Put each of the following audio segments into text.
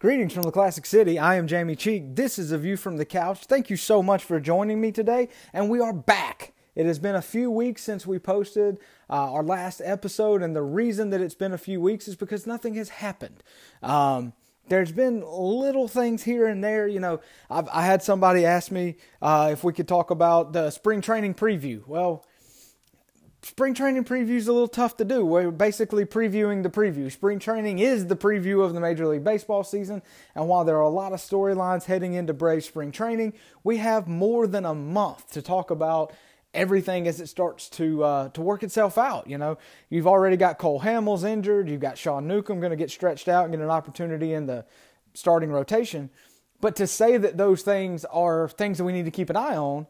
Greetings from the Classic City. I am Jamie Cheek. This is a view from the couch. Thank you so much for joining me today, and we are back. It has been a few weeks since we posted uh, our last episode, and the reason that it's been a few weeks is because nothing has happened. Um, there's been little things here and there. You know, I've, i had somebody ask me uh, if we could talk about the spring training preview. Well, spring training preview is a little tough to do. We're basically previewing the preview. Spring training is the preview of the Major League Baseball season, and while there are a lot of storylines heading into Brave spring training, we have more than a month to talk about everything as it starts to uh, to work itself out. You know, you've already got Cole Hamels injured. You've got Sean Newcomb going to get stretched out and get an opportunity in the starting rotation. But to say that those things are things that we need to keep an eye on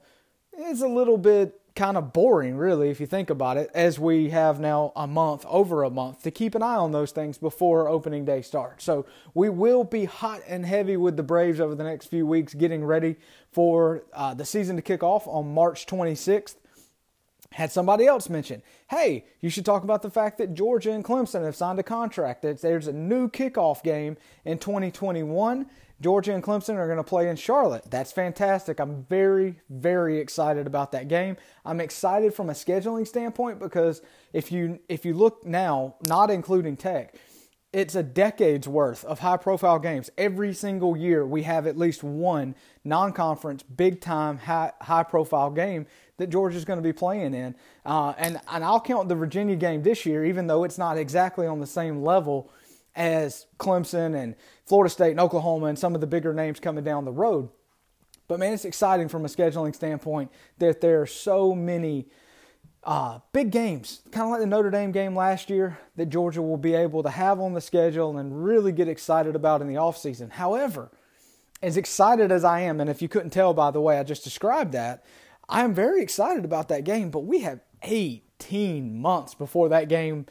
is a little bit kind of boring, really, if you think about it, as we have now a month, over a month, to keep an eye on those things before opening day starts. So we will be hot and heavy with the Braves over the next few weeks, getting ready for uh, the season to kick off on March 26th. Had somebody else mention, hey, you should talk about the fact that Georgia and Clemson have signed a contract. That there's a new kickoff game in 2021 Georgia and Clemson are going to play in Charlotte. That's fantastic. I'm very, very excited about that game. I'm excited from a scheduling standpoint because if you if you look now, not including Tech, it's a decade's worth of high profile games. Every single year we have at least one non-conference, big time, high high profile game that Georgia's going to be playing in. Uh, and and I'll count the Virginia game this year, even though it's not exactly on the same level as Clemson and Florida State and Oklahoma and some of the bigger names coming down the road. But man, it's exciting from a scheduling standpoint that there are so many uh, big games, kind of like the Notre Dame game last year, that Georgia will be able to have on the schedule and really get excited about in the offseason. However, as excited as I am, and if you couldn't tell by the way I just described that, I am very excited about that game, but we have 18 months before that game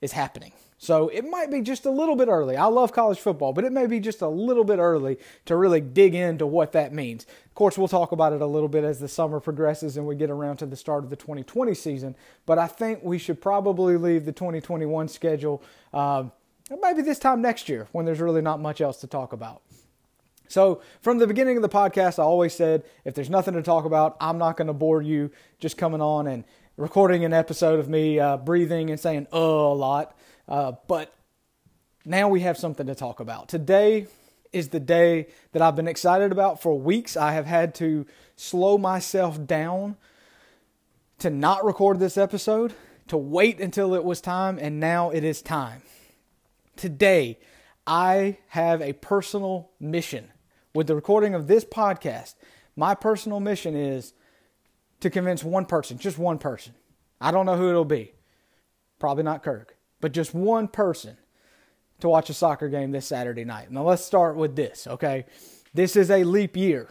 is happening. So it might be just a little bit early. I love college football, but it may be just a little bit early to really dig into what that means. Of course, we'll talk about it a little bit as the summer progresses and we get around to the start of the 2020 season. But I think we should probably leave the 2021 schedule uh, maybe this time next year when there's really not much else to talk about. So, from the beginning of the podcast, I always said if there's nothing to talk about, I'm not going to bore you just coming on and recording an episode of me uh, breathing and saying uh a lot. Uh, but now we have something to talk about. Today is the day that I've been excited about for weeks. I have had to slow myself down to not record this episode, to wait until it was time, and now it is time. Today, I have a personal mission. With the recording of this podcast, my personal mission is to convince one person, just one person. I don't know who it'll be. Probably not Kirk but just one person to watch a soccer game this Saturday night. Now let's start with this, okay? This is a leap year.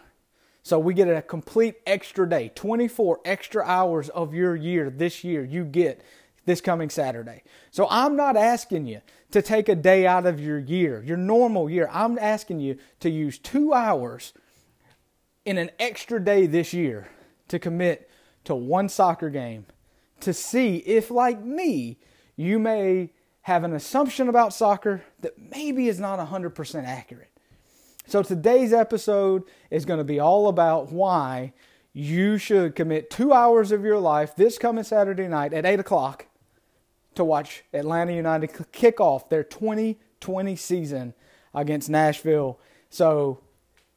So we get a complete extra day, 24 extra hours of your year this year you get this coming Saturday. So I'm not asking you to take a day out of your year, your normal year. I'm asking you to use 2 hours in an extra day this year to commit to one soccer game to see if like me you may have an assumption about soccer that maybe is not 100% accurate. So today's episode is going to be all about why you should commit two hours of your life this coming Saturday night at 8 o'clock to watch Atlanta United kick off their 2020 season against Nashville. So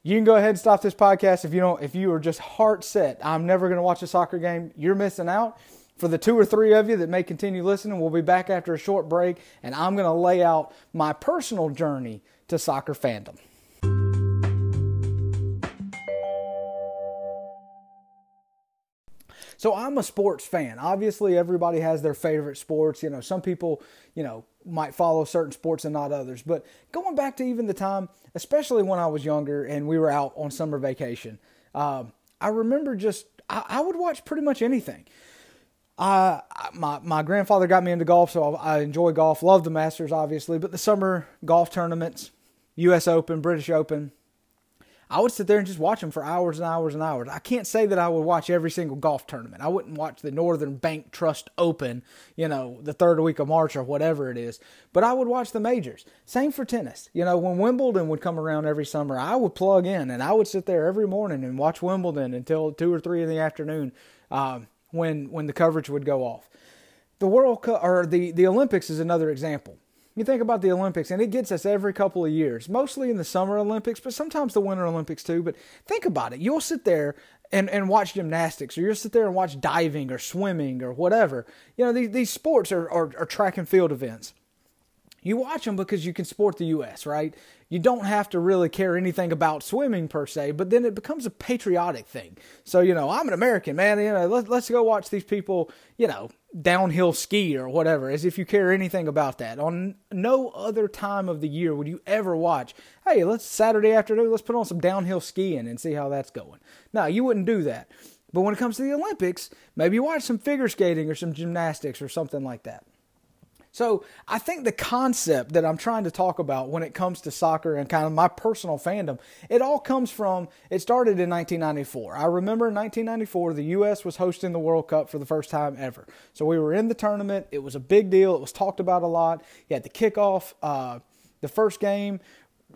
you can go ahead and stop this podcast if you don't if you are just heart set I'm never going to watch a soccer game, you're missing out. For the two or three of you that may continue listening, we'll be back after a short break, and I'm going to lay out my personal journey to soccer fandom. So I'm a sports fan. Obviously, everybody has their favorite sports. You know, some people, you know, might follow certain sports and not others. But going back to even the time, especially when I was younger and we were out on summer vacation, um, I remember just I, I would watch pretty much anything. I, my my grandfather got me into golf, so I enjoy golf. Love the Masters, obviously, but the summer golf tournaments, U.S. Open, British Open, I would sit there and just watch them for hours and hours and hours. I can't say that I would watch every single golf tournament. I wouldn't watch the Northern Bank Trust Open, you know, the third week of March or whatever it is, but I would watch the majors. Same for tennis. You know, when Wimbledon would come around every summer, I would plug in and I would sit there every morning and watch Wimbledon until two or three in the afternoon um, when when the coverage would go off. The World Cup or the the Olympics is another example you think about the Olympics, and it gets us every couple of years, mostly in the Summer Olympics, but sometimes the Winter Olympics too. But think about it. You'll sit there and, and watch gymnastics, or you'll sit there and watch diving or swimming or whatever. You know, these, these sports are, are, are track and field events. You watch them because you can support the U.S., right? You don't have to really care anything about swimming per se, but then it becomes a patriotic thing. So, you know, I'm an American, man. You know, let, let's go watch these people, you know, downhill ski or whatever, as if you care anything about that. On no other time of the year would you ever watch, hey, let's Saturday afternoon, let's put on some downhill skiing and see how that's going. No, you wouldn't do that. But when it comes to the Olympics, maybe you watch some figure skating or some gymnastics or something like that. So I think the concept that I'm trying to talk about when it comes to soccer and kind of my personal fandom, it all comes from, it started in 1994. I remember in 1994, the U.S. was hosting the World Cup for the first time ever. So we were in the tournament. It was a big deal. It was talked about a lot. You had the kickoff. Uh, the first game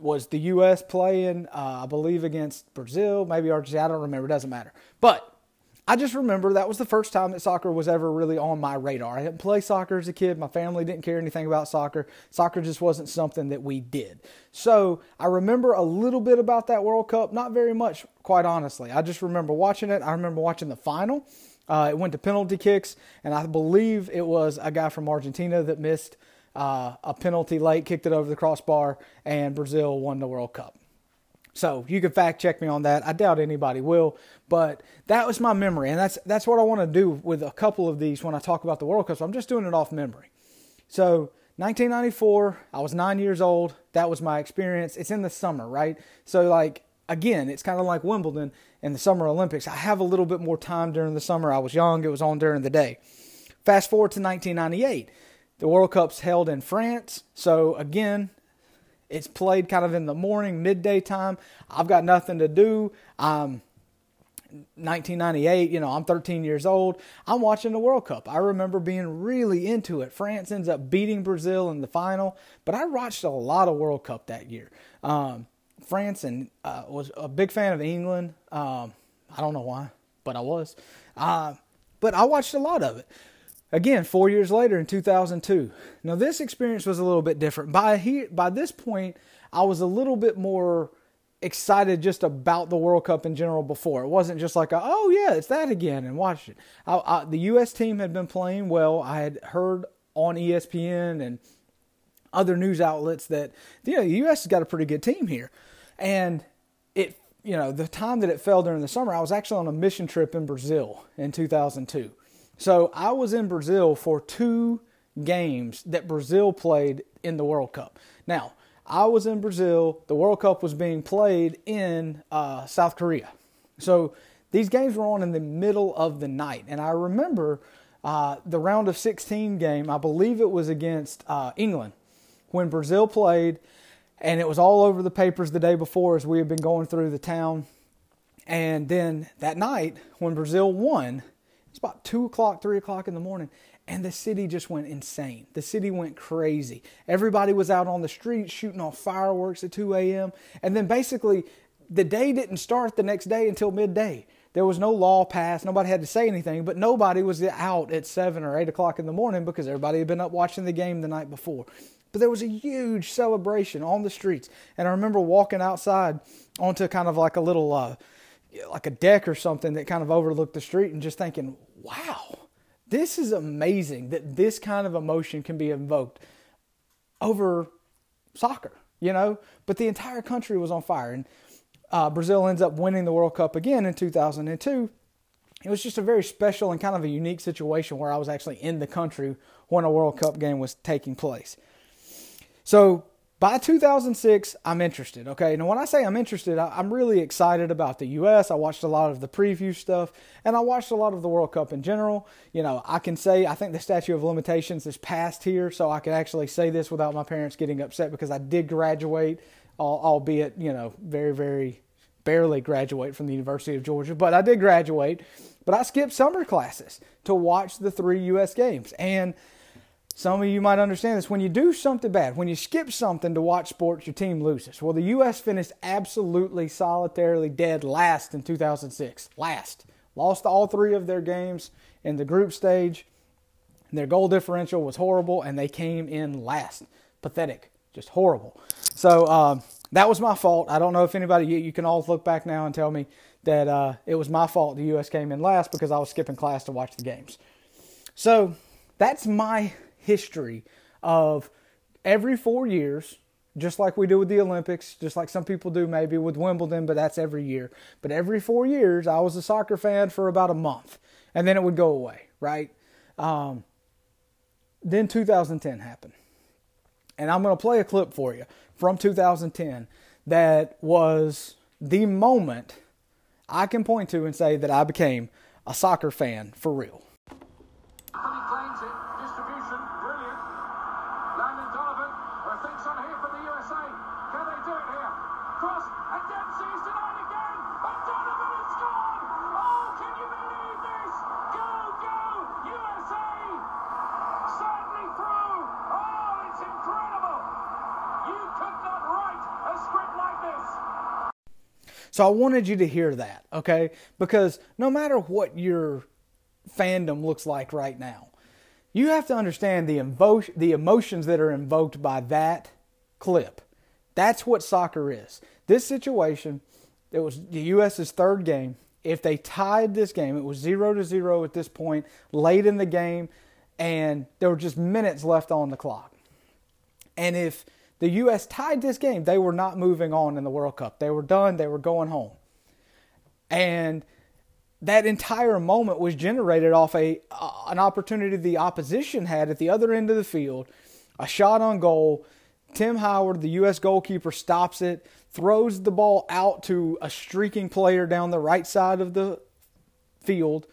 was the U.S. playing, uh, I believe, against Brazil, maybe Argentina. I don't remember. It doesn't matter. But I just remember that was the first time that soccer was ever really on my radar. I didn't play soccer as a kid. My family didn't care anything about soccer. Soccer just wasn't something that we did. So I remember a little bit about that World Cup, not very much, quite honestly. I just remember watching it. I remember watching the final. Uh, it went to penalty kicks, and I believe it was a guy from Argentina that missed uh, a penalty late, kicked it over the crossbar, and Brazil won the World Cup. So you can fact check me on that. I doubt anybody will, but that was my memory, and that's that's what I want to do with a couple of these when I talk about the World Cup. So I'm just doing it off memory. So 1994, I was nine years old. That was my experience. It's in the summer, right? So like again, it's kind of like Wimbledon and the Summer Olympics. I have a little bit more time during the summer. I was young. It was on during the day. Fast forward to 1998. The World Cup's held in France. So again, it's played kind of in the morning, midday time. I've got nothing to do. I'm 1998, you know, I'm 13 years old. I'm watching the World Cup. I remember being really into it. France ends up beating Brazil in the final, but I watched a lot of World Cup that year. Um, France and uh, was a big fan of England. Um, I don't know why, but I was. Uh, but I watched a lot of it. Again, four years later in 2002. Now, this experience was a little bit different. By, he, by this point, I was a little bit more excited just about the World Cup in general before. It wasn't just like, a, oh, yeah, it's that again, and watch it. I, I, the U.S. team had been playing well. I had heard on ESPN and other news outlets that you know, the U.S. has got a pretty good team here. And it, you know, the time that it fell during the summer, I was actually on a mission trip in Brazil in 2002. So I was in Brazil for two games that Brazil played in the World Cup. Now, I was in Brazil. The World Cup was being played in uh, South Korea. So these games were on in the middle of the night. And I remember uh, the round of 16 game, I believe it was against uh, England, when Brazil played. And it was all over the papers the day before as we had been going through the town. And then that night, when Brazil won, it's about two o'clock, three o'clock in the morning, and the city just went insane. The city went crazy. Everybody was out on the streets shooting off fireworks at 2 a.m. And then basically, the day didn't start the next day until midday. There was no law passed. Nobody had to say anything, but nobody was out at 7 or 8 o'clock in the morning because everybody had been up watching the game the night before. But there was a huge celebration on the streets. And I remember walking outside onto kind of like a little, uh, like a deck or something that kind of overlooked the street and just thinking, wow, this is amazing that this kind of emotion can be invoked over soccer, you know? But the entire country was on fire. And uh, Brazil ends up winning the World Cup again in 2002. It was just a very special and kind of a unique situation where I was actually in the country when a World Cup game was taking place. So by 2006, I'm interested. Okay, now when I say I'm interested, I'm really excited about the U.S. I watched a lot of the preview stuff, and I watched a lot of the World Cup in general. You know, I can say I think the statute of limitations is passed here, so I can actually say this without my parents getting upset because I did graduate, albeit you know very very barely graduate from the University of Georgia, but I did graduate. But I skipped summer classes to watch the three U.S. games. And some of you might understand this. When you do something bad, when you skip something to watch sports, your team loses. Well, the U.S. finished absolutely solitarily dead last in 2006. Last. Lost all three of their games in the group stage. Their goal differential was horrible, and they came in last. Pathetic. Just horrible. So um, that was my fault. I don't know if anybody, you, you, can all look back now and tell me that uh, it was my fault the U.S. came in last because I was skipping class to watch the games. So that's my history of every four years, just like we do with the Olympics, just like some people do maybe with Wimbledon, but that's every year. But every four years, I was a soccer fan for about a month, and then it would go away, right? Um, then 2010 happened. And I'm going to play a clip for you from 2010 that was the moment I can point to and say that I became a soccer fan for real. So I wanted you to hear that, okay? Because no matter what your fandom looks like right now, you have to understand the, invo- the emotions that are invoked by that clip. That's what soccer is. This situation, it was the U.S.'s third game. If they tied this game, it was zero to zero at this point, late in the game, and there were just minutes left on the clock. And if the U.S. tied this game. They were not moving on in the World Cup. They were done. They were going home. And that entire moment was generated off a uh, an opportunity the opposition had at the other end of the field, a shot on goal. Tim Howard, the U.S. goalkeeper, stops it, throws the ball out to a streaking player down the right side of the field.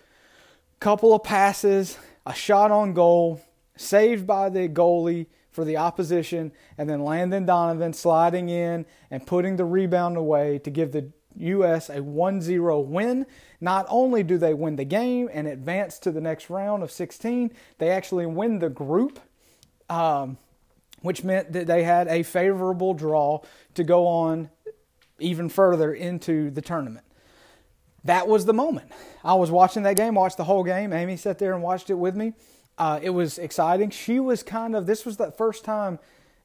Couple of passes, a shot on goal, saved by the goalie for the opposition, and then Landon Donovan sliding in and putting the rebound away to give the U.S. a 1 0 win. Not only do they win the game and advance to the next round of 16, they actually win the group, um, which meant that they had a favorable draw to go on even further into the tournament. That was the moment. I was watching that game, watched the whole game. Amy sat there and watched it with me. Uh, it was exciting. She was kind of this was the first time,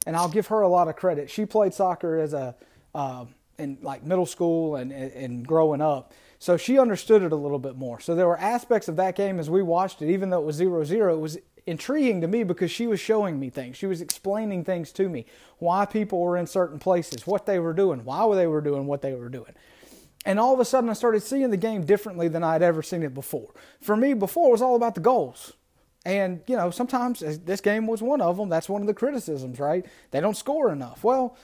and I'll give her a lot of credit. She played soccer as a uh, in like middle school and and growing up, so she understood it a little bit more. So there were aspects of that game as we watched it, even though it was 0-0, it was intriguing to me because she was showing me things. She was explaining things to me, why people were in certain places, what they were doing, why they were doing what they were doing. And all of a sudden, I started seeing the game differently than I'd ever seen it before. For me, before it was all about the goals. And, you know, sometimes this game was one of them. That's one of the criticisms, right? They don't score enough. Well,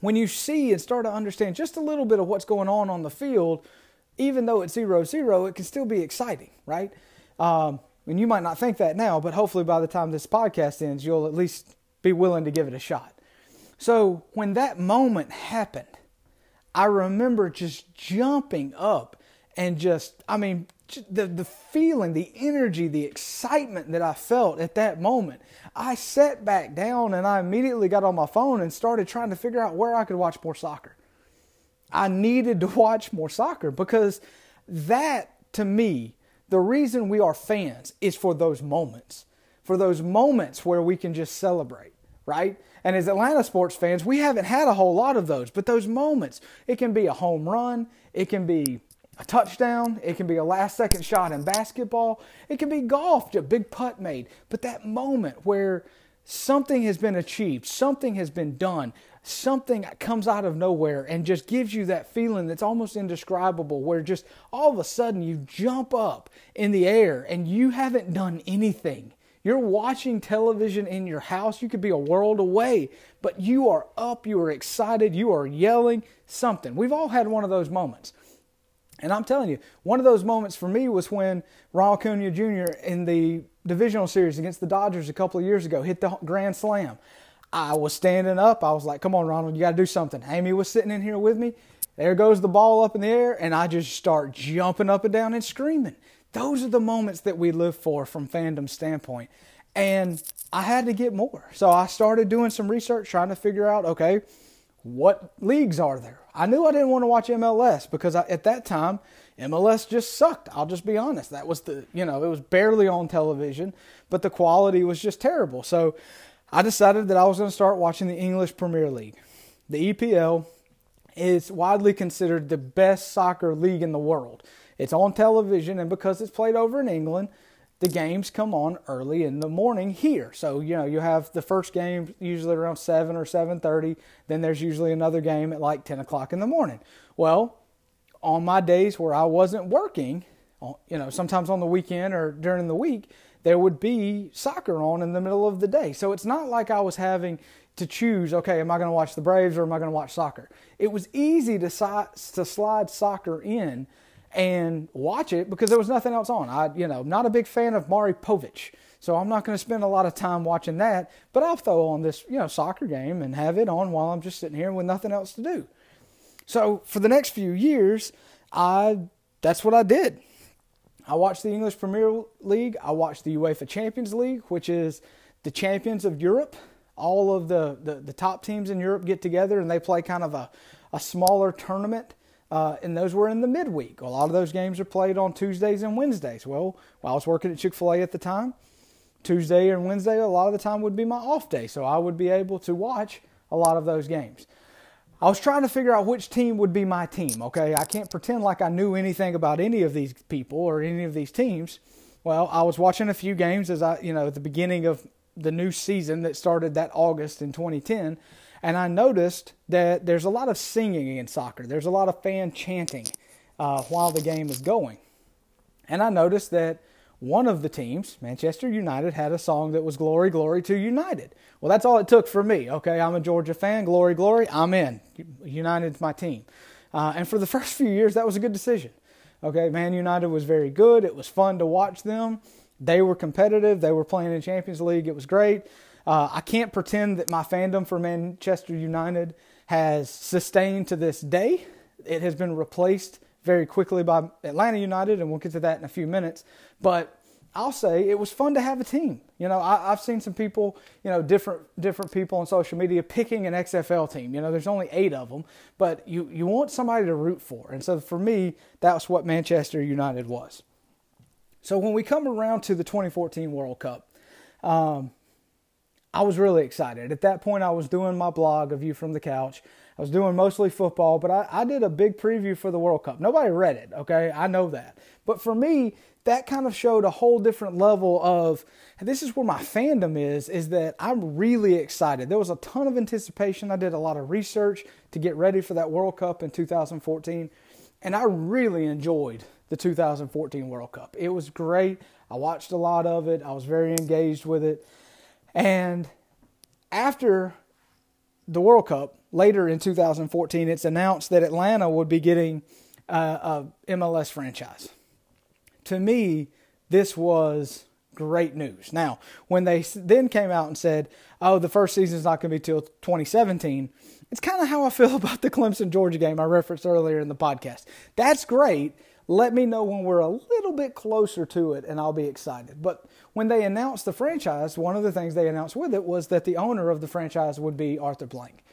when you see and start to understand just a little bit of what's going on on the field, even though it's 0 0, it can still be exciting, right? Um, and you might not think that now, but hopefully by the time this podcast ends, you'll at least be willing to give it a shot. So when that moment happened, I remember just jumping up and just, I mean, the, the feeling, the energy, the excitement that I felt at that moment. I sat back down and I immediately got on my phone and started trying to figure out where I could watch more soccer. I needed to watch more soccer because that, to me, the reason we are fans is for those moments, for those moments where we can just celebrate, right? And as Atlanta sports fans, we haven't had a whole lot of those, but those moments, it can be a home run, it can be a touchdown, it can be a last second shot in basketball, it can be golf, a big putt made. But that moment where something has been achieved, something has been done, something comes out of nowhere and just gives you that feeling that's almost indescribable, where just all of a sudden you jump up in the air and you haven't done anything. You're watching television in your house. You could be a world away, but you are up, you are excited, you are yelling something. We've all had one of those moments. And I'm telling you, one of those moments for me was when Ronald Acuna Jr. in the divisional series against the Dodgers a couple of years ago hit the grand slam. I was standing up. I was like, come on, Ronald, you got to do something. Amy was sitting in here with me. there goes the ball up in the air, and I just start jumping up and down and screaming. Those are the moments that we live for from fandom standpoint. And I had to get more. So I started doing some research trying to figure out okay, what leagues are there? I knew I didn't want to watch MLS because I, at that time, MLS just sucked. I'll just be honest. That was the, you know, it was barely on television, but the quality was just terrible. So I decided that I was going to start watching the English Premier League. The EPL is widely considered the best soccer league in the world. It's on television, and because it's played over in England, the games come on early in the morning here. So you know you have the first game usually around seven or seven thirty. Then there's usually another game at like ten o'clock in the morning. Well, on my days where I wasn't working, you know, sometimes on the weekend or during the week, there would be soccer on in the middle of the day. So it's not like I was having to choose, okay, am I going to watch the Braves or am I going to watch soccer? It was easy to, to slide soccer in and watch it because there was nothing else on. I, you know, not a big fan of Maury Povich, so I'm not going to spend a lot of time watching that. But I'll throw on this, you know, soccer game and have it on while I'm just sitting here with nothing else to do. So for the next few years, I that's what I did. I watched the English Premier League. I watched the UEFA Champions League, which is the champions of Europe. All of the, the, the top teams in Europe get together and they play kind of a, a smaller tournament uh, and those were in the midweek. A lot of those games are played on Tuesdays and Wednesdays. Well, while I was working at Chick fil A at the time, Tuesday and Wednesday, a lot of the time would be my off day. So I would be able to watch a lot of those games. I was trying to figure out which team would be my team, okay? I can't pretend like I knew anything about any of these people or any of these teams. Well, I was watching a few games as I, you know, at the beginning of the new season that started that August in 2010. And I noticed that there's a lot of singing in soccer. There's a lot of fan chanting uh, while the game is going. And I noticed that one of the teams, Manchester United, had a song that was Glory, Glory to United. Well, that's all it took for me. Okay, I'm a Georgia fan. Glory, glory, I'm in. United's my team. Uh, and for the first few years, that was a good decision. Okay, Man United was very good. It was fun to watch them. They were competitive. They were playing in Champions League. It was great. Uh, I can't pretend that my fandom for Manchester United has sustained to this day. It has been replaced very quickly by Atlanta United, and we'll get to that in a few minutes. But I'll say it was fun to have a team. You know, I, have seen some people, you know, different different people on social media picking an XFL team. You know, there's only eight of them, but you you want somebody to root for, and so for me, that's what Manchester United was. So when we come around to the 2014 World Cup, um, I was really excited. At that point, I was doing my blog, A View from the Couch. I was doing mostly football, but I, I did a big preview for the World Cup. Nobody read it, okay? I know that. But for me, that kind of showed a whole different level of this is where my fandom is is that I'm really excited. There was a ton of anticipation. I did a lot of research to get ready for that World Cup in 2014, and I really enjoyed the 2014 World Cup. It was great. I watched a lot of it. I was very engaged with it. And after the World Cup, later in 2014, it's announced that Atlanta would be getting uh, a MLS franchise. To me, this was great news. Now, when they then came out and said, "Oh, the first season is not going to be till 2017," it's kind of how I feel about the Clemson Georgia game I referenced earlier in the podcast. That's great. Let me know when we're a little bit closer to it, and I'll be excited. But when they announced the franchise, one of the things they announced with it was that the owner of the franchise would be Arthur Blank.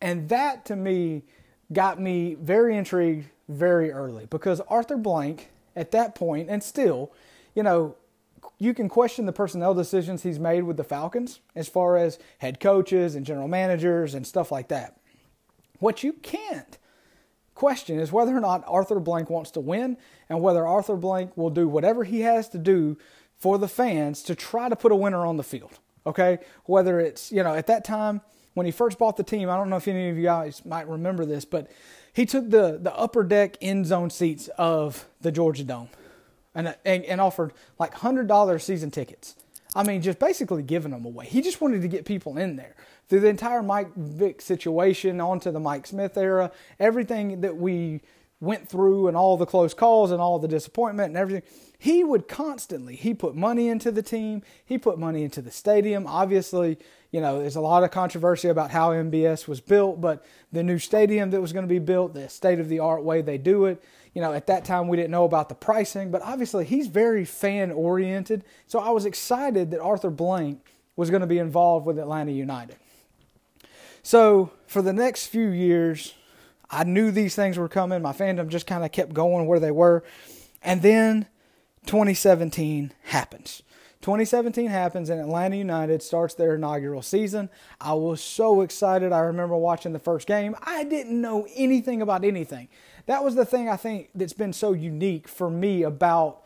And that to me got me very intrigued very early because Arthur Blank, at that point, and still, you know, you can question the personnel decisions he's made with the Falcons as far as head coaches and general managers and stuff like that. What you can't question is whether or not Arthur Blank wants to win and whether Arthur Blank will do whatever he has to do for the fans to try to put a winner on the field. Okay, whether it's you know at that time when he first bought the team, I don't know if any of you guys might remember this, but he took the the upper deck end zone seats of the Georgia Dome, and and, and offered like hundred dollars season tickets. I mean, just basically giving them away. He just wanted to get people in there through the entire Mike Vick situation onto the Mike Smith era. Everything that we went through and all the close calls and all the disappointment and everything, he would constantly he put money into the team, he put money into the stadium. Obviously, you know, there's a lot of controversy about how MBS was built, but the new stadium that was going to be built, the state of the art way they do it, you know, at that time we didn't know about the pricing, but obviously he's very fan oriented. So I was excited that Arthur Blank was going to be involved with Atlanta United. So for the next few years, I knew these things were coming. My fandom just kind of kept going where they were. And then 2017 happens. 2017 happens and Atlanta United starts their inaugural season. I was so excited. I remember watching the first game. I didn't know anything about anything. That was the thing I think that's been so unique for me about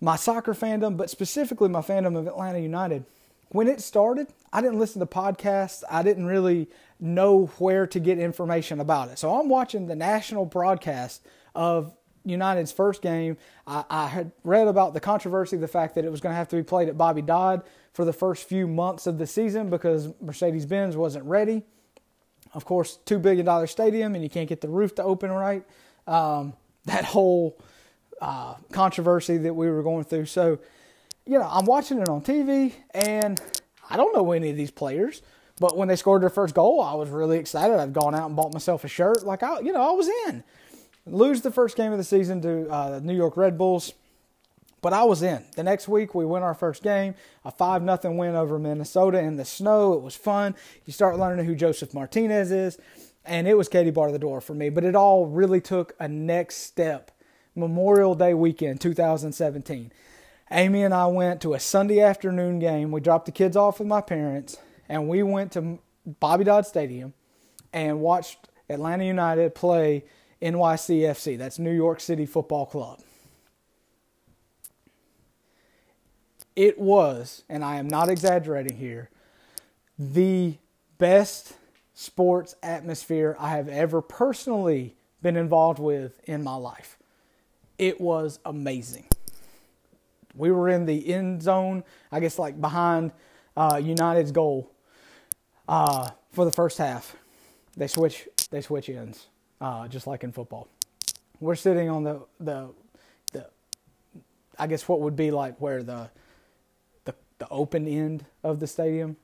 my soccer fandom, but specifically my fandom of Atlanta United. When it started, I didn't listen to podcasts. I didn't really know where to get information about it. So I'm watching the national broadcast of United's first game. I, I, had read about the controversy, the fact that it was going to have to be played at Bobby Dodd for the first few months of the season because Mercedes Benz wasn't ready. Of course, $2 billion stadium and you can't get the roof to open right. Um, that whole uh, controversy that we were going through. So, you know, I'm watching it on TV and I don't know any of these players. But when they scored their first goal, I was really excited. I'd gone out and bought myself a shirt. Like, I, you know, I was in lose the first game of the season to uh, the New York Red Bulls, but I was in. The next week, we win our first game, a 5 0 win over Minnesota in the snow. It was fun. You start learning who Josef Martinez is, and it was Katie bar the door for me. But it all really took a next step. Memorial Day weekend, 2017. Amy and I went to a Sunday afternoon game. We dropped the kids off with my parents, and we went to Bobby Dodd Stadium and watched Atlanta United play NYCFC. That's New York City Football Club. It was, and I am not exaggerating here, the best sports atmosphere I have ever personally been involved with in my life. It was amazing. We were in the end zone, I guess, like behind uh, United's goal uh, for the first half. They switch. They switch ends uh, just like in football. We're sitting on the, the, the, I guess what would be like where the, the, the open end of the stadium,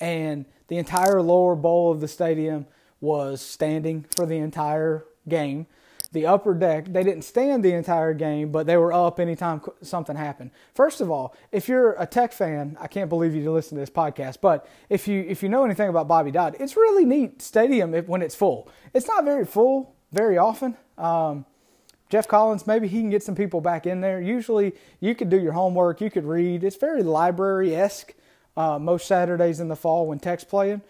and the entire lower bowl of the stadium was standing for the entire game the upper deck, they didn't stand the entire game, but they were up anytime something happened. First of all, if you're a tech fan, I can't believe you to listen to this podcast, but if you if you know anything about Bobby Dodd, it's really neat stadium when it's full. It's not very full very often. Um, Geoff Collins, maybe he can get some people back in there. Usually, you could do your homework, you could read. It's very library esque uh, most Saturdays in the fall when Tech's playing.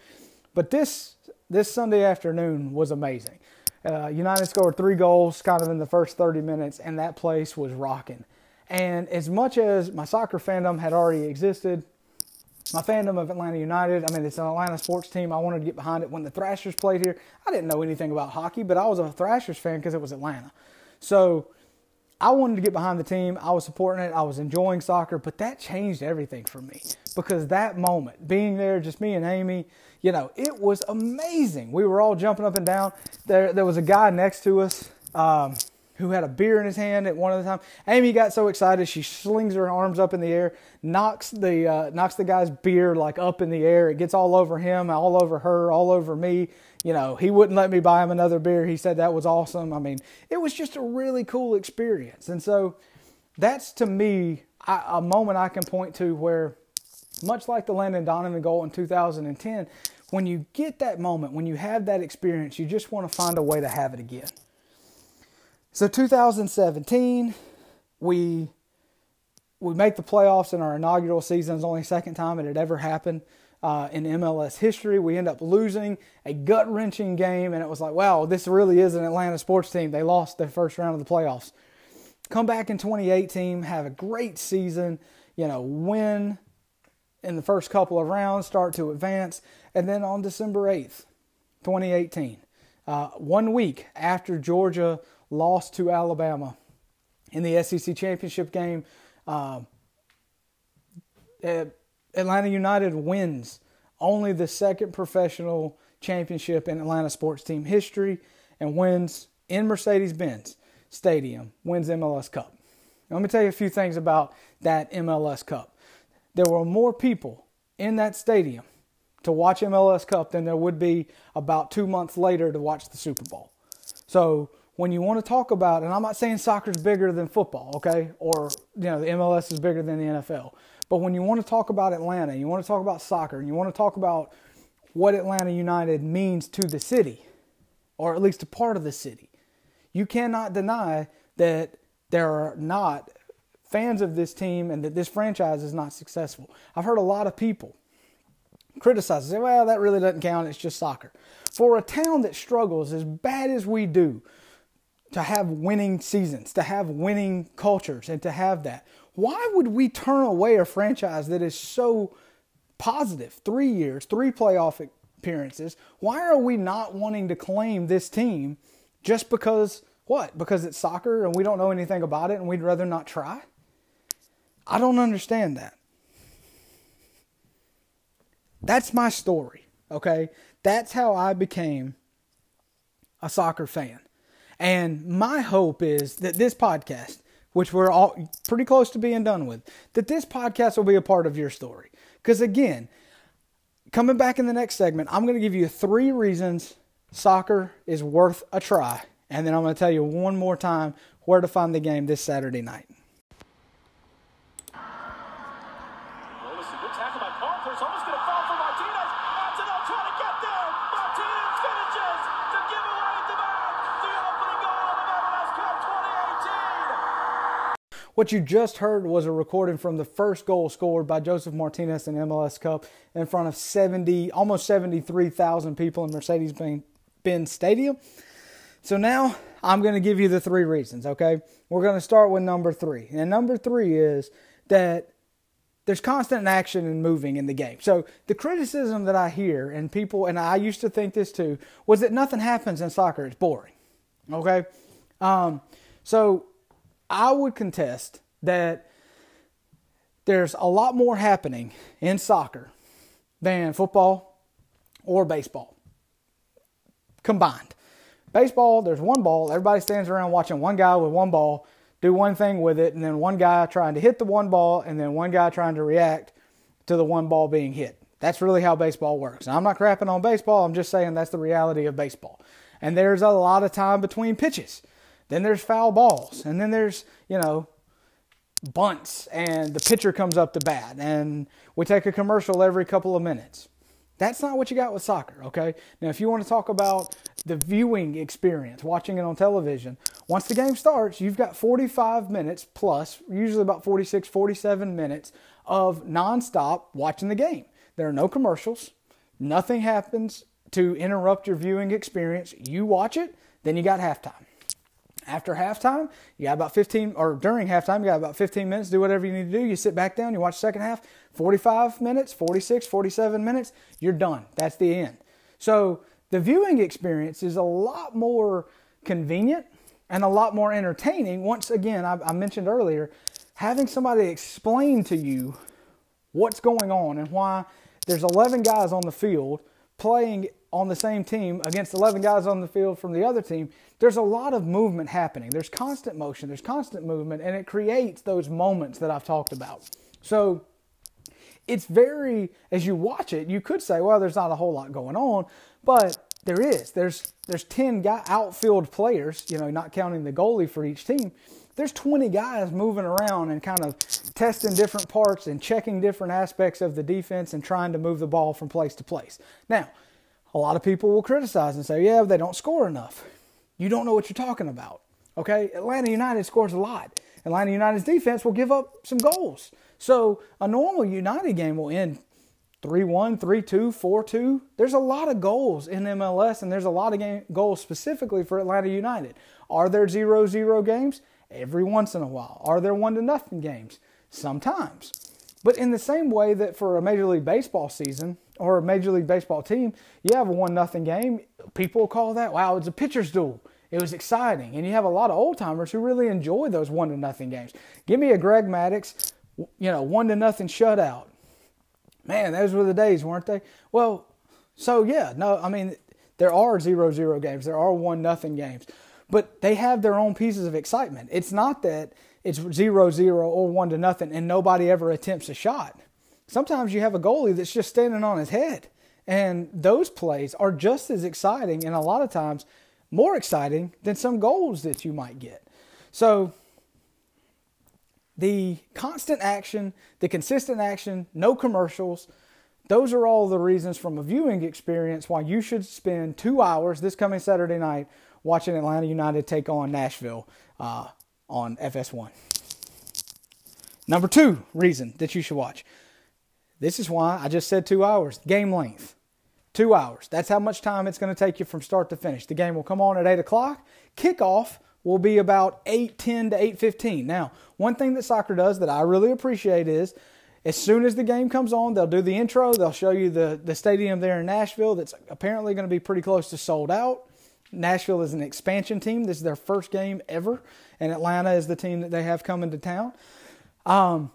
But this this Sunday afternoon was amazing. Uh, United scored three goals kind of in the first 30 minutes, and that place was rocking. And as much as my soccer fandom had already existed, my fandom of Atlanta United, I mean, it's an Atlanta sports team. I wanted to get behind it. When the Thrashers played here, I didn't know anything about hockey, but I was a Thrashers fan because it was Atlanta. So I wanted to get behind the team. I was supporting it. I was enjoying soccer, but that changed everything for me because that moment, being there, just me and Amy, you know, it was amazing. We were all jumping up and down. There, there was a guy next to us um, who had a beer in his hand at one of the time. Amy got so excited she slings her arms up in the air, knocks the uh, knocks the guy's beer like up in the air. It gets all over him, all over her, all over me. You know, he wouldn't let me buy him another beer. He said that was awesome. I mean, it was just a really cool experience, and so that's to me a moment I can point to where, much like the Landon Donovan goal in 2010 when you get that moment, when you have that experience, you just want to find a way to have it again. So 2017, we we make the playoffs in our inaugural season. It's only second time it had ever happened uh, in MLS history. We end up losing a gut wrenching game, and it was like, wow, this really is an Atlanta sports team. They lost their first round of the playoffs. Come back in 2018, have a great season, you know, win in the first couple of rounds, start to advance. And then on December 8th, 2018, uh, one week after Georgia lost to Alabama in the SEC championship game, uh, Atlanta United wins only the second professional championship in Atlanta sports team history and wins in Mercedes Benz Stadium wins MLS Cup. Let me tell you a few things about that MLS Cup. There were more people in that stadium to watch MLS Cup than there would be about two months later to watch the Super Bowl. So when you want to talk about, and I'm not saying soccer's bigger than football, okay, or you know the MLS is bigger than the NFL, but when you want to talk about Atlanta, you want to talk about soccer, and you want to talk about what Atlanta United means to the city, or at least a part of the city, you cannot deny that there are not fans of this team and that this franchise is not successful. I've heard a lot of people criticize, say, well, that really doesn't count, it's just soccer. For a town that struggles as bad as we do to have winning seasons, to have winning cultures, and to have that, why would we turn away a franchise that is so positive? Three years, three playoff appearances. Why are we not wanting to claim this team just because what? Because it's soccer and we don't know anything about it and we'd rather not try? I don't understand that. That's my story, okay? That's how I became a soccer fan. And my hope is that this podcast, which we're all pretty close to being done with, that this podcast will be a part of your story. Because again, coming back in the next segment, I'm going to give you three reasons soccer is worth a try. And then I'm going to tell you one more time where to find the game this Saturday night. What you just heard was a recording from the first goal scored by Josef Martinez in MLS Cup in front of 70, almost 73,000 people in Mercedes-Benz Stadium. So now I'm going to give you the three reasons, okay? We're going to start with number three. And number three is that there's constant action and moving in the game. So the criticism that I hear and people, and I used to think this too, was that nothing happens in soccer. It's boring, okay? Um, so I would contest that there's a lot more happening in soccer than football or baseball combined. Baseball, there's one ball. Everybody stands around watching one guy with one ball do one thing with it, and then one guy trying to hit the one ball, and then one guy trying to react to the one ball being hit. That's really how baseball works. I'm not crapping on baseball, I'm just saying that's the reality of baseball. And there's a lot of time between pitches. Then there's foul balls, and then there's, you know, bunts, and the pitcher comes up to bat, and we take a commercial every couple of minutes. That's not what you got with soccer, okay? Now, if you want to talk about the viewing experience, watching it on television, once the game starts, you've got 45 minutes plus, usually about 46, 47 minutes of nonstop watching the game. There are no commercials, nothing happens to interrupt your viewing experience. You watch it, then you got halftime. After halftime, you got about 15, or during halftime, you got about 15 minutes, do whatever you need to do. You sit back down, you watch second half, 45 minutes, 46, 47 minutes, you're done. That's the end. So the viewing experience is a lot more convenient and a lot more entertaining. Once again, I, I mentioned earlier, having somebody explain to you what's going on and why there's 11 guys on the field playing on the same team against 11 guys on the field from the other team, there's a lot of movement happening. There's constant motion, there's constant movement, and it creates those moments that I've talked about. So it's very, as you watch it, you could say, well, there's not a whole lot going on, but there is. There's there's 10 guy outfield players, you know, not counting the goalie for each team. There's 20 guys moving around and kind of testing different parts and checking different aspects of the defense and trying to move the ball from place to place. Now, a lot of people will criticize and say, yeah, they don't score enough. You don't know what you're talking about. Okay? Atlanta United scores a lot. Atlanta United's defense will give up some goals. So a normal United game will end 3 1, 3 2, 4 2. There's a lot of goals in MLS, and there's a lot of game, goals specifically for Atlanta United. Are there 0 0 games? Every once in a while. Are there 1 to nothing games? Sometimes. But in the same way that for a Major League Baseball season or a Major League Baseball team, you have a 1 nothing game, people call that, wow, it's a pitcher's duel. It was exciting. And you have a lot of old timers who really enjoy those 1 to nothing games. Give me a Greg Maddux, you know, 1 to nothing shutout Man, those were the days, weren't they? Well, so yeah, no, I mean, there are zero zero games, there are one nothing games, but they have their own pieces of excitement. It's not that it's zero zero or one to nothing and nobody ever attempts a shot. Sometimes you have a goalie that's just standing on his head. And those plays are just as exciting and a lot of times more exciting than some goals that you might get. So the constant action, the consistent action, no commercials, those are all the reasons from a viewing experience why you should spend two hours this coming Saturday night watching Atlanta United take on Nashville uh, on FS1. Number two reason that you should watch. This is why I just said two hours. Game length. Two hours. That's how much time it's going to take you from start to finish. The game will come on at 8 o'clock. Kickoff will be about 8.10 to 8.15. Now, one thing that soccer does that I really appreciate is as soon as the game comes on, they'll do the intro. They'll show you the, the stadium there in Nashville that's apparently going to be pretty close to sold out. Nashville is an expansion team. This is their first game ever, and Atlanta is the team that they have coming to town. Um,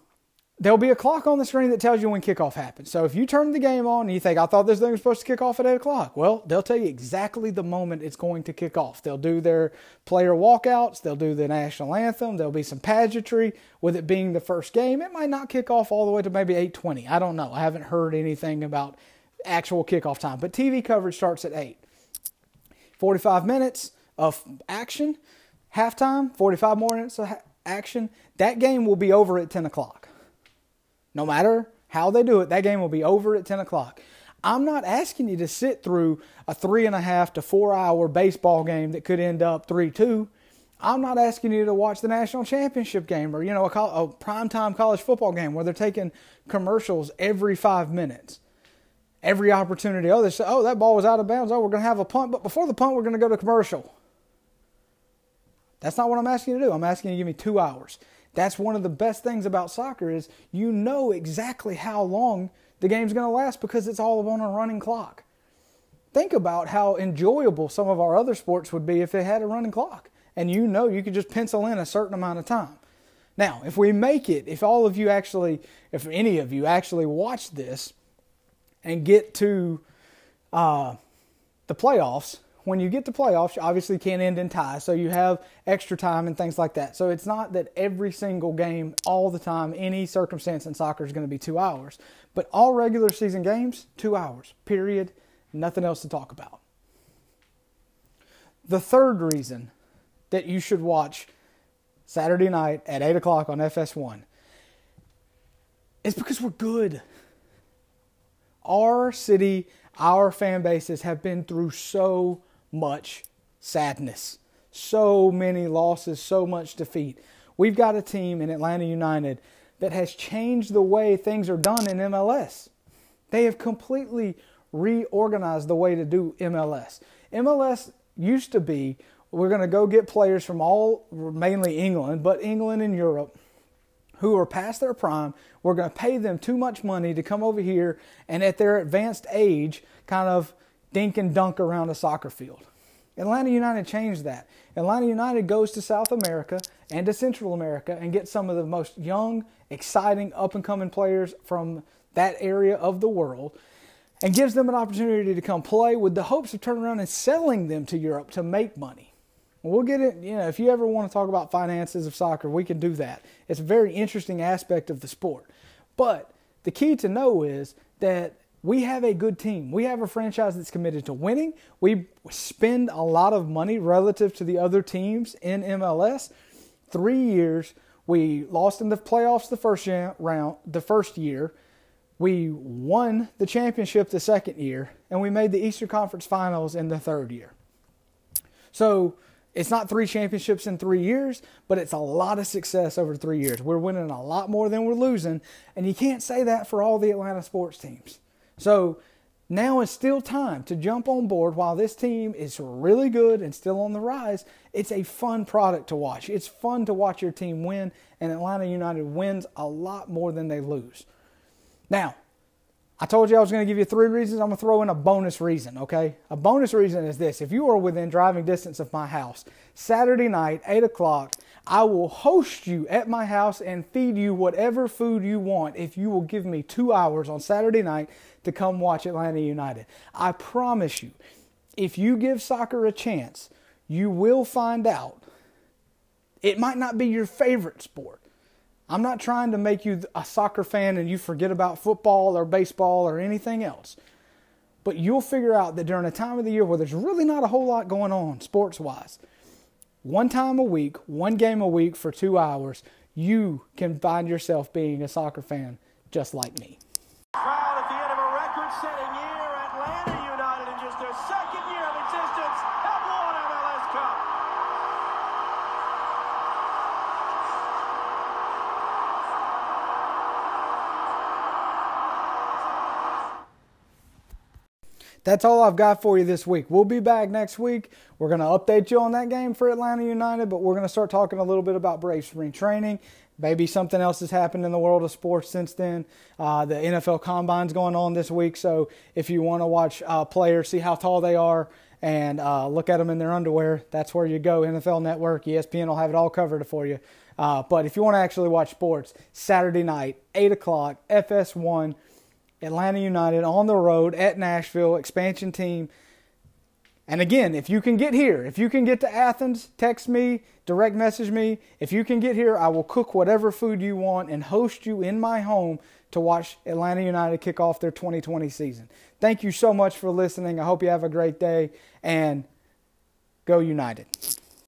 there'll be a clock on the screen that tells you when kickoff happens. So if you turn the game on and you think, I thought this thing was supposed to kick off at 8 o'clock, well, they'll tell you exactly the moment it's going to kick off. They'll do their player walkouts, they'll do the national anthem, there'll be some pageantry. With it being the first game, it might not kick off all the way to maybe 8.20. I don't know. I haven't heard anything about actual kickoff time, but TV coverage starts at 8. 45 minutes of action, halftime, 45 more minutes of action. That game will be over at 10 o'clock. No matter how they do it, that game will be over at 10 o'clock. I'm not asking you to sit through a three and a half to four hour baseball game that could end up 3 2. I'm not asking you to watch the national championship game or, you know, a, a primetime college football game where they're taking commercials every five minutes every opportunity. Oh, they say, oh, that ball was out of bounds. Oh, we're going to have a punt, but before the punt, we're going to go to commercial. That's not what I'm asking you to do. I'm asking you to give me two hours. That's one of the best things about soccer is you know exactly how long the game's going to last because it's all on a running clock. Think about how enjoyable some of our other sports would be if it had a running clock. And you know you could just pencil in a certain amount of time. Now, if we make it, if all of you actually, if any of you actually watch this, and get to uh, the playoffs, when you get to playoffs, you obviously can't end in ties, so you have extra time and things like that. So it's not that every single game, all the time, any circumstance in soccer is going to be two hours. But all regular season games, two hours, period. Nothing else to talk about. The third reason that you should watch Saturday night at 8 o'clock on FS1 is because we're good our city, our fan bases have been through so much sadness, so many losses, so much defeat. We've got a team in Atlanta United that has changed the way things are done in MLS. They have completely reorganized the way to do MLS. MLS used to be we're going to go get players from all, mainly England, but England and Europe who are past their prime. We're going to pay them too much money to come over here and at their advanced age kind of dink and dunk around a soccer field. Atlanta United changed that. Atlanta United goes to South America and to Central America and gets some of the most young, exciting, up and coming players from that area of the world and gives them an opportunity to come play with the hopes of turning around and selling them to Europe to make money. We'll get it, you know, if you ever want to talk about finances of soccer, we can do that. It's a very interesting aspect of the sport. But the key to know is that we have a good team. We have a franchise that's committed to winning. We spend a lot of money relative to the other teams in MLS. Three years, we lost in the playoffs the first round, the first year. We won the championship the second year, and we made the Eastern Conference Finals in the third year. So it's not three championships in three years, but it's a lot of success over three years. We're winning a lot more than we're losing, and you can't say that for all the Atlanta sports teams. So now is still time to jump on board while this team is really good and still on the rise. It's a fun product to watch. It's fun to watch your team win, and Atlanta United wins a lot more than they lose. Now, I told you I was going to give you three reasons. I'm going to throw in a bonus reason, okay? A bonus reason is this. If you are within driving distance of my house, Saturday night, 8 o'clock, I will host you at my house and feed you whatever food you want if you will give me two hours on Saturday night to come watch Atlanta United. I promise you, if you give soccer a chance, you will find out it might not be your favorite sport. I'm not trying to make you a soccer fan and you forget about football or baseball or anything else. But you'll figure out that during a time of the year where there's really not a whole lot going on sports wise, one time a week, one game a week for two hours, you can find yourself being a soccer fan just like me. Proud at the end of a record setting year, Atlanta United in just their second year of existence have won MLS Cup. That's all I've got for you this week. We'll be back next week. We're going to update you on that game for Atlanta United, but we're going to start talking a little bit about Braves Spring Training. Maybe something else has happened in the world of sports since then. Uh, the NFL Combine's going on this week, so if you want to watch uh, players, see how tall they are, and uh, look at them in their underwear, that's where you go. NFL Network, ESPN will have it all covered for you. Uh, but if you want to actually watch sports, Saturday night, 8 o'clock, FS1. Atlanta United on the road at Nashville, expansion team. And again, if you can get here, if you can get to Athens, text me, direct message me. If you can get here, I will cook whatever food you want and host you in my home to watch Atlanta United kick off their 2020 season. Thank you so much for listening. I hope you have a great day and go United.